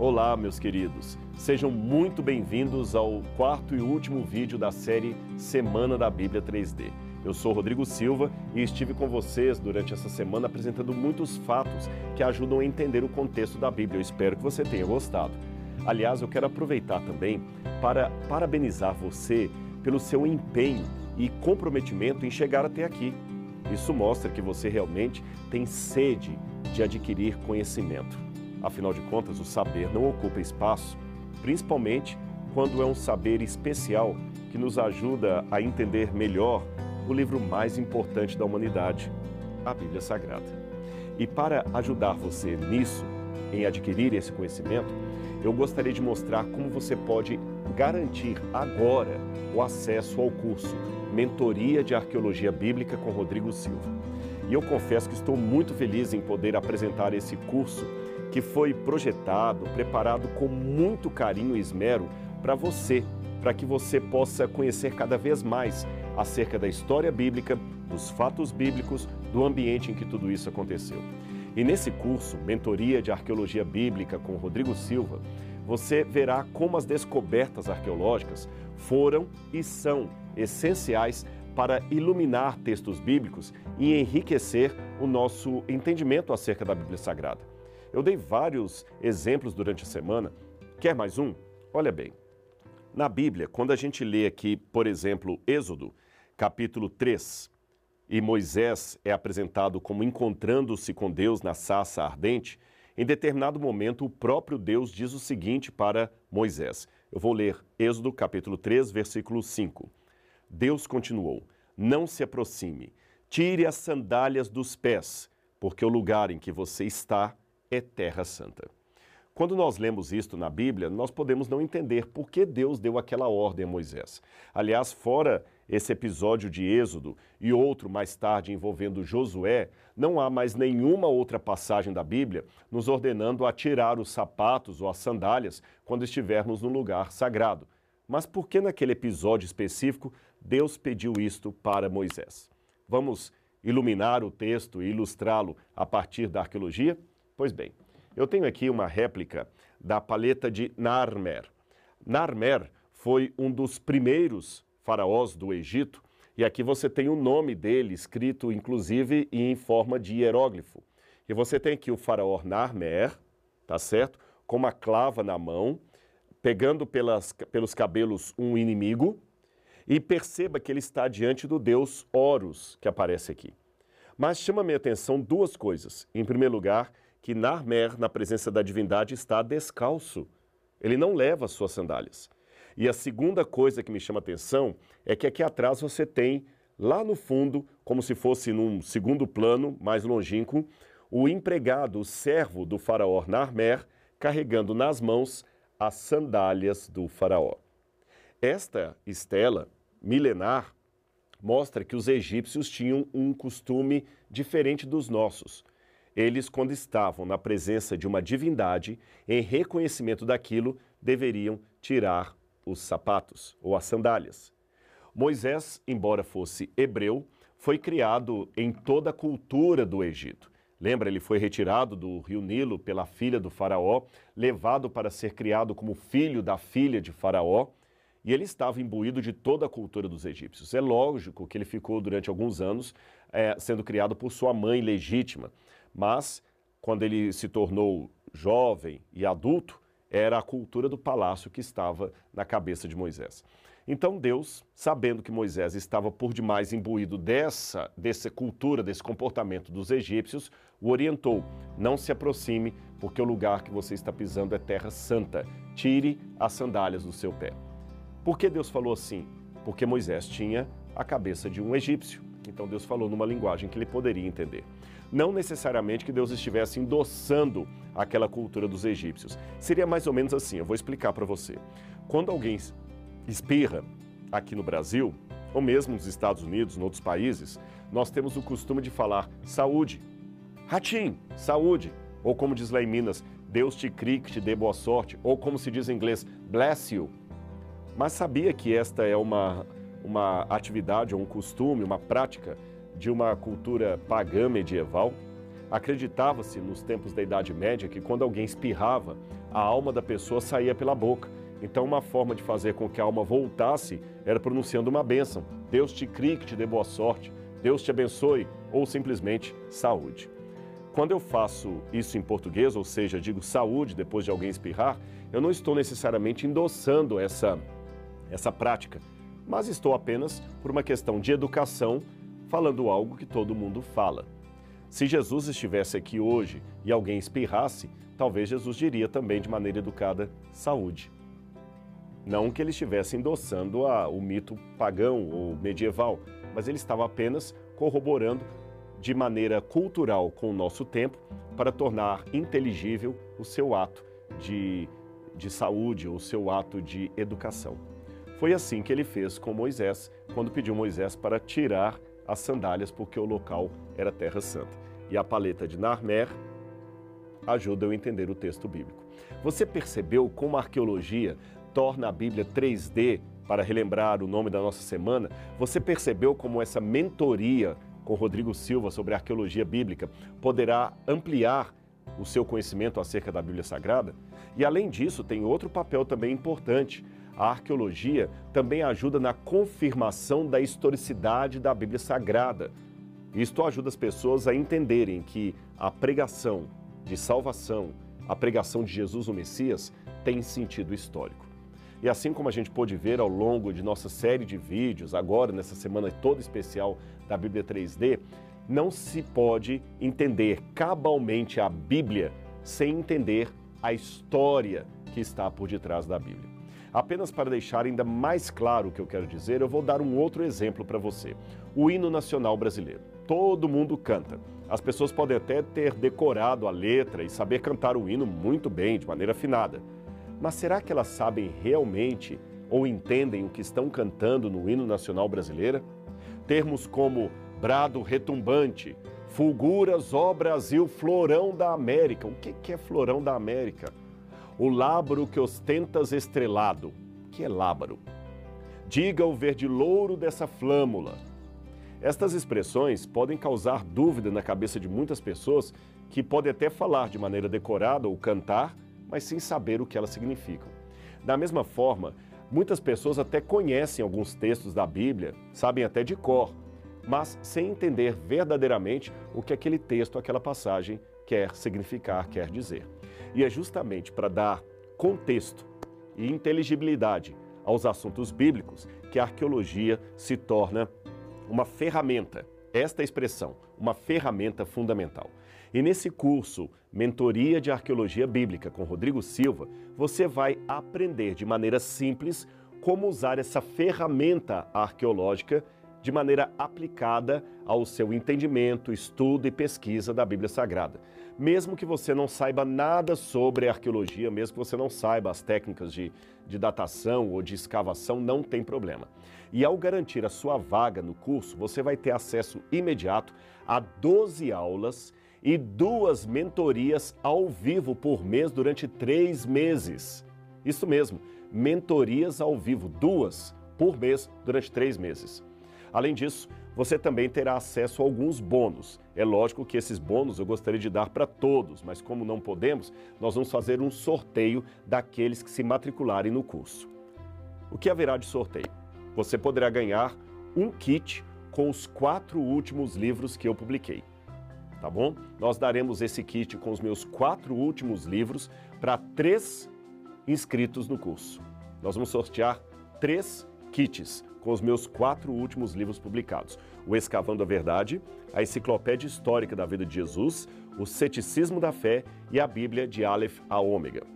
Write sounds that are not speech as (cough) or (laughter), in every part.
Olá, meus queridos. Sejam muito bem-vindos ao quarto e último vídeo da série Semana da Bíblia 3D. Eu sou Rodrigo Silva e estive com vocês durante essa semana apresentando muitos fatos que ajudam a entender o contexto da Bíblia. Eu espero que você tenha gostado. Aliás, eu quero aproveitar também para parabenizar você pelo seu empenho e comprometimento em chegar até aqui. Isso mostra que você realmente tem sede de adquirir conhecimento. Afinal de contas, o saber não ocupa espaço, principalmente quando é um saber especial que nos ajuda a entender melhor o livro mais importante da humanidade, a Bíblia Sagrada. E para ajudar você nisso, em adquirir esse conhecimento, eu gostaria de mostrar como você pode garantir agora o acesso ao curso Mentoria de Arqueologia Bíblica com Rodrigo Silva. E eu confesso que estou muito feliz em poder apresentar esse curso que foi projetado, preparado com muito carinho e esmero para você, para que você possa conhecer cada vez mais acerca da história bíblica, dos fatos bíblicos, do ambiente em que tudo isso aconteceu. E nesse curso, Mentoria de Arqueologia Bíblica com Rodrigo Silva, você verá como as descobertas arqueológicas foram e são essenciais para iluminar textos bíblicos e enriquecer o nosso entendimento acerca da Bíblia Sagrada. Eu dei vários exemplos durante a semana. Quer mais um? Olha bem. Na Bíblia, quando a gente lê aqui, por exemplo, Êxodo, capítulo 3, e Moisés é apresentado como encontrando-se com Deus na saça ardente, em determinado momento o próprio Deus diz o seguinte para Moisés. Eu vou ler Êxodo capítulo 3, versículo 5. Deus continuou: Não se aproxime, tire as sandálias dos pés, porque o lugar em que você está é terra santa. Quando nós lemos isto na Bíblia, nós podemos não entender por que Deus deu aquela ordem a Moisés. Aliás, fora esse episódio de Êxodo e outro mais tarde envolvendo Josué, não há mais nenhuma outra passagem da Bíblia nos ordenando a tirar os sapatos ou as sandálias quando estivermos no lugar sagrado. Mas por que naquele episódio específico Deus pediu isto para Moisés? Vamos iluminar o texto e ilustrá-lo a partir da arqueologia? Pois bem, eu tenho aqui uma réplica da paleta de Narmer. Narmer foi um dos primeiros faraós do Egito e aqui você tem o nome dele escrito inclusive em forma de hieróglifo. E você tem aqui o faraó Narmer, tá certo? Com uma clava na mão, pegando pelas, pelos cabelos um inimigo, e perceba que ele está diante do deus Horus, que aparece aqui. Mas chama minha atenção duas coisas. Em primeiro lugar, que Narmer, na presença da divindade, está descalço. Ele não leva suas sandálias. E a segunda coisa que me chama atenção é que aqui atrás você tem, lá no fundo, como se fosse num segundo plano, mais longínquo, o empregado, o servo do faraó Narmer, carregando nas mãos as sandálias do faraó. Esta estela milenar mostra que os egípcios tinham um costume diferente dos nossos. Eles, quando estavam na presença de uma divindade, em reconhecimento daquilo, deveriam tirar os sapatos ou as sandálias. Moisés, embora fosse hebreu, foi criado em toda a cultura do Egito. Lembra, ele foi retirado do rio Nilo pela filha do Faraó, levado para ser criado como filho da filha de Faraó, e ele estava imbuído de toda a cultura dos egípcios. É lógico que ele ficou durante alguns anos é, sendo criado por sua mãe legítima, mas quando ele se tornou jovem e adulto, era a cultura do palácio que estava na cabeça de Moisés. Então Deus, sabendo que Moisés estava por demais imbuído dessa, dessa cultura, desse comportamento dos egípcios, o orientou: não se aproxime, porque o lugar que você está pisando é terra santa. Tire as sandálias do seu pé. Por que Deus falou assim? Porque Moisés tinha a cabeça de um egípcio. Então Deus falou numa linguagem que ele poderia entender. Não necessariamente que Deus estivesse endossando aquela cultura dos egípcios. Seria mais ou menos assim, eu vou explicar para você. Quando alguém espirra aqui no Brasil, ou mesmo nos Estados Unidos, em outros países, nós temos o costume de falar saúde. Ratim, saúde. Ou como diz lá em Minas, Deus te crie, que te dê boa sorte. Ou como se diz em inglês, bless you. Mas sabia que esta é uma, uma atividade, um costume, uma prática de uma cultura pagã medieval, acreditava-se nos tempos da Idade Média que quando alguém espirrava, a alma da pessoa saía pela boca. Então, uma forma de fazer com que a alma voltasse era pronunciando uma bênção. Deus te crie, que te dê boa sorte, Deus te abençoe, ou simplesmente saúde. Quando eu faço isso em português, ou seja, digo saúde depois de alguém espirrar, eu não estou necessariamente endossando essa, essa prática, mas estou apenas, por uma questão de educação, falando algo que todo mundo fala. Se Jesus estivesse aqui hoje e alguém espirrasse, talvez Jesus diria também de maneira educada: saúde. Não que ele estivesse endossando a, o mito pagão ou medieval, mas ele estava apenas corroborando de maneira cultural com o nosso tempo para tornar inteligível o seu ato de, de saúde, o seu ato de educação. Foi assim que ele fez com Moisés, quando pediu Moisés para tirar as sandálias, porque o local era Terra Santa. E a paleta de Narmer ajuda eu a entender o texto bíblico. Você percebeu como a arqueologia torna a Bíblia 3D para relembrar o nome da nossa semana? Você percebeu como essa mentoria com Rodrigo Silva sobre arqueologia bíblica poderá ampliar o seu conhecimento acerca da Bíblia Sagrada? E além disso, tem outro papel também importante. A arqueologia também ajuda na confirmação da historicidade da Bíblia Sagrada. Isto ajuda as pessoas a entenderem que a pregação de salvação, a pregação de Jesus o Messias, tem sentido histórico. E assim como a gente pôde ver ao longo de nossa série de vídeos, agora nessa semana toda especial da Bíblia 3D, não se pode entender cabalmente a Bíblia sem entender a história que está por detrás da Bíblia. Apenas para deixar ainda mais claro o que eu quero dizer, eu vou dar um outro exemplo para você. O hino nacional brasileiro. Todo mundo canta. As pessoas podem até ter decorado a letra e saber cantar o hino muito bem, de maneira afinada. Mas será que elas sabem realmente ou entendem o que estão cantando no hino nacional brasileiro? Termos como brado retumbante, fulguras, ó Brasil, florão da América. O que é florão da América? O lábaro que ostentas estrelado. Que é lábaro? Diga o verde louro dessa flâmula. Estas expressões podem causar dúvida na cabeça de muitas pessoas que podem até falar de maneira decorada ou cantar, mas sem saber o que elas significam. Da mesma forma, muitas pessoas até conhecem alguns textos da Bíblia, sabem até de cor, mas sem entender verdadeiramente o que aquele texto, aquela passagem quer significar, quer dizer. E é justamente para dar contexto e inteligibilidade aos assuntos bíblicos que a arqueologia se torna uma ferramenta, esta expressão, uma ferramenta fundamental. E nesse curso, Mentoria de Arqueologia Bíblica com Rodrigo Silva, você vai aprender de maneira simples como usar essa ferramenta arqueológica de maneira aplicada ao seu entendimento, estudo e pesquisa da Bíblia Sagrada. Mesmo que você não saiba nada sobre arqueologia, mesmo que você não saiba as técnicas de, de datação ou de escavação, não tem problema. E ao garantir a sua vaga no curso, você vai ter acesso imediato a 12 aulas e duas mentorias ao vivo por mês durante três meses. Isso mesmo, mentorias ao vivo, duas por mês durante três meses. Além disso, você também terá acesso a alguns bônus. É lógico que esses bônus eu gostaria de dar para todos, mas como não podemos, nós vamos fazer um sorteio daqueles que se matricularem no curso. O que haverá de sorteio? Você poderá ganhar um kit com os quatro últimos livros que eu publiquei. Tá bom? Nós daremos esse kit com os meus quatro últimos livros para três inscritos no curso. Nós vamos sortear três kits com os meus quatro últimos livros publicados: O Escavando a Verdade, a Enciclopédia Histórica da Vida de Jesus, O Ceticismo da Fé e a Bíblia de Aleph a Ômega.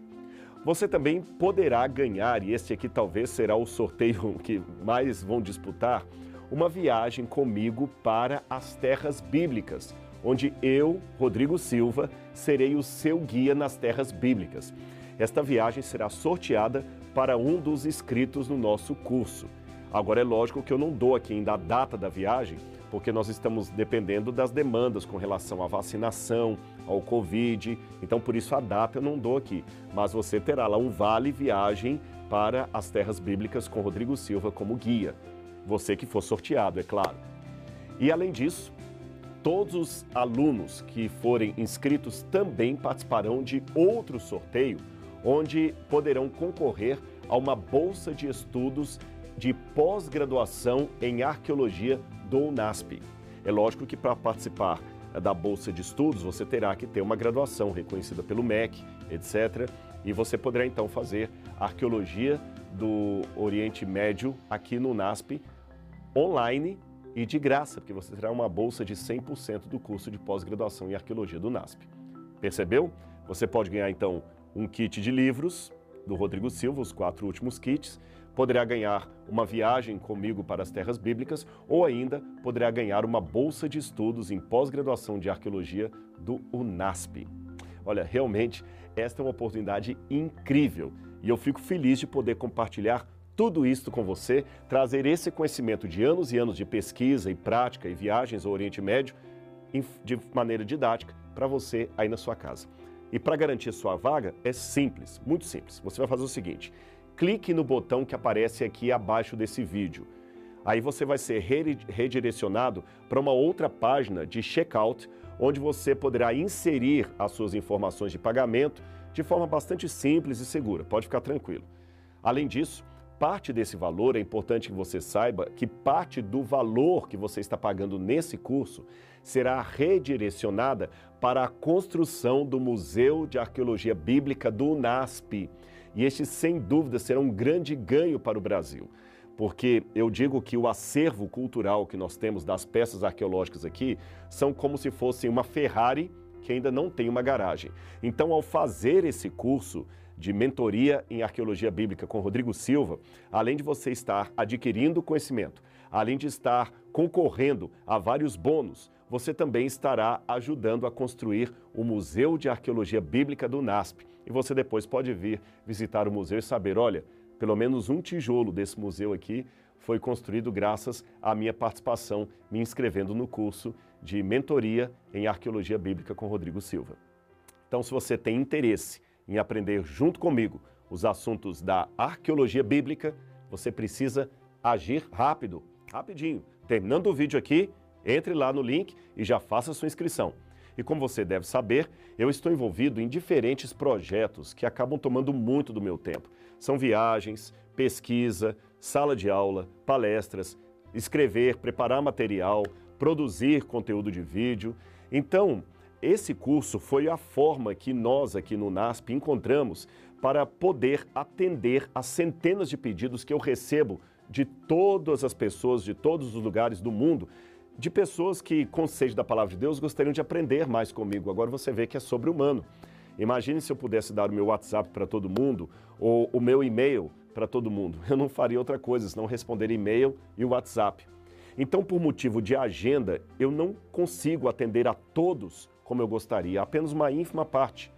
Você também poderá ganhar, e este aqui talvez será o sorteio (laughs) que mais vão disputar, uma viagem comigo para as terras bíblicas, onde eu, Rodrigo Silva, serei o seu guia nas terras bíblicas. Esta viagem será sorteada para um dos inscritos no nosso curso. Agora é lógico que eu não dou aqui ainda a data da viagem, porque nós estamos dependendo das demandas com relação à vacinação, ao Covid. Então, por isso a data eu não dou aqui. Mas você terá lá um vale viagem para as terras bíblicas com Rodrigo Silva como guia. Você que for sorteado, é claro. E além disso, todos os alunos que forem inscritos também participarão de outro sorteio onde poderão concorrer a uma bolsa de estudos de pós-graduação em arqueologia do UNASP. É lógico que para participar da bolsa de estudos você terá que ter uma graduação reconhecida pelo MEC, etc. E você poderá então fazer arqueologia do Oriente Médio aqui no UNASP online e de graça, porque você terá uma bolsa de 100% do curso de pós-graduação em arqueologia do UNASP. Percebeu? Você pode ganhar então um kit de livros do Rodrigo Silva, os quatro últimos kits, poderá ganhar uma viagem comigo para as terras bíblicas ou ainda poderá ganhar uma bolsa de estudos em pós-graduação de arqueologia do UNASP. Olha, realmente esta é uma oportunidade incrível e eu fico feliz de poder compartilhar tudo isso com você, trazer esse conhecimento de anos e anos de pesquisa e prática e viagens ao Oriente Médio de maneira didática para você aí na sua casa. E para garantir sua vaga é simples, muito simples. Você vai fazer o seguinte: clique no botão que aparece aqui abaixo desse vídeo. Aí você vai ser redirecionado para uma outra página de checkout, onde você poderá inserir as suas informações de pagamento de forma bastante simples e segura. Pode ficar tranquilo. Além disso, parte desse valor, é importante que você saiba que parte do valor que você está pagando nesse curso será redirecionada para a construção do Museu de Arqueologia Bíblica do UNASP. E este, sem dúvida, será um grande ganho para o Brasil. Porque eu digo que o acervo cultural que nós temos das peças arqueológicas aqui são como se fossem uma Ferrari que ainda não tem uma garagem. Então, ao fazer esse curso, de mentoria em arqueologia bíblica com Rodrigo Silva, além de você estar adquirindo conhecimento, além de estar concorrendo a vários bônus, você também estará ajudando a construir o Museu de Arqueologia Bíblica do NASP. E você depois pode vir visitar o museu e saber, olha, pelo menos um tijolo desse museu aqui foi construído graças à minha participação me inscrevendo no curso de mentoria em arqueologia bíblica com Rodrigo Silva. Então, se você tem interesse em aprender junto comigo os assuntos da arqueologia bíblica, você precisa agir rápido, rapidinho. Terminando o vídeo aqui, entre lá no link e já faça sua inscrição. E como você deve saber, eu estou envolvido em diferentes projetos que acabam tomando muito do meu tempo. São viagens, pesquisa, sala de aula, palestras, escrever, preparar material, produzir conteúdo de vídeo. Então, esse curso foi a forma que nós aqui no NASP encontramos para poder atender as centenas de pedidos que eu recebo de todas as pessoas, de todos os lugares do mundo, de pessoas que, com sede da palavra de Deus, gostariam de aprender mais comigo. Agora você vê que é sobre-humano. Imagine se eu pudesse dar o meu WhatsApp para todo mundo ou o meu e-mail para todo mundo. (laughs) Eu não faria outra coisa senão responder e-mail e WhatsApp. Então, por motivo de agenda, eu não consigo atender a todos como eu gostaria, apenas uma ínfima parte.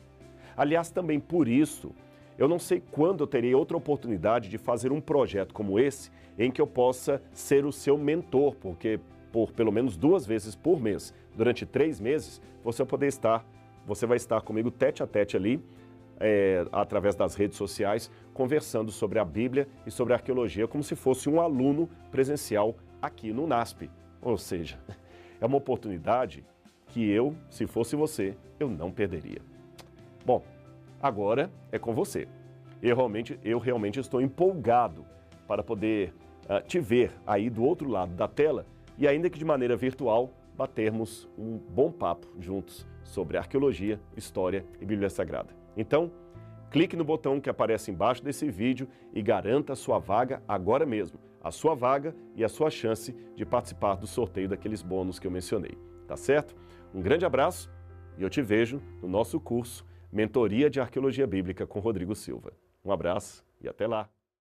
Aliás, também por isso, eu não sei quando eu terei outra oportunidade de fazer um projeto como esse em que eu possa ser o seu mentor, porque por pelo menos duas vezes por mês, durante três meses, você vai poder estar, você vai estar comigo tete a tete ali, é, através das redes sociais, conversando sobre a Bíblia e sobre a arqueologia, como se fosse um aluno presencial aqui no NASP. Ou seja, (laughs) é uma oportunidade que eu, se fosse você, eu não perderia. Bom, agora é com você. Eu realmente, eu realmente estou empolgado para poder uh, te ver aí do outro lado da tela e, ainda que de maneira virtual, batermos um bom papo juntos sobre arqueologia, história e Bíblia Sagrada. Então, clique no botão que aparece embaixo desse vídeo e garanta a sua vaga agora mesmo. A sua vaga e a sua chance de participar do sorteio daqueles bônus que eu mencionei. Tá certo? Um grande abraço e eu te vejo no nosso curso Mentoria de Arqueologia Bíblica com Rodrigo Silva. Um abraço e até lá!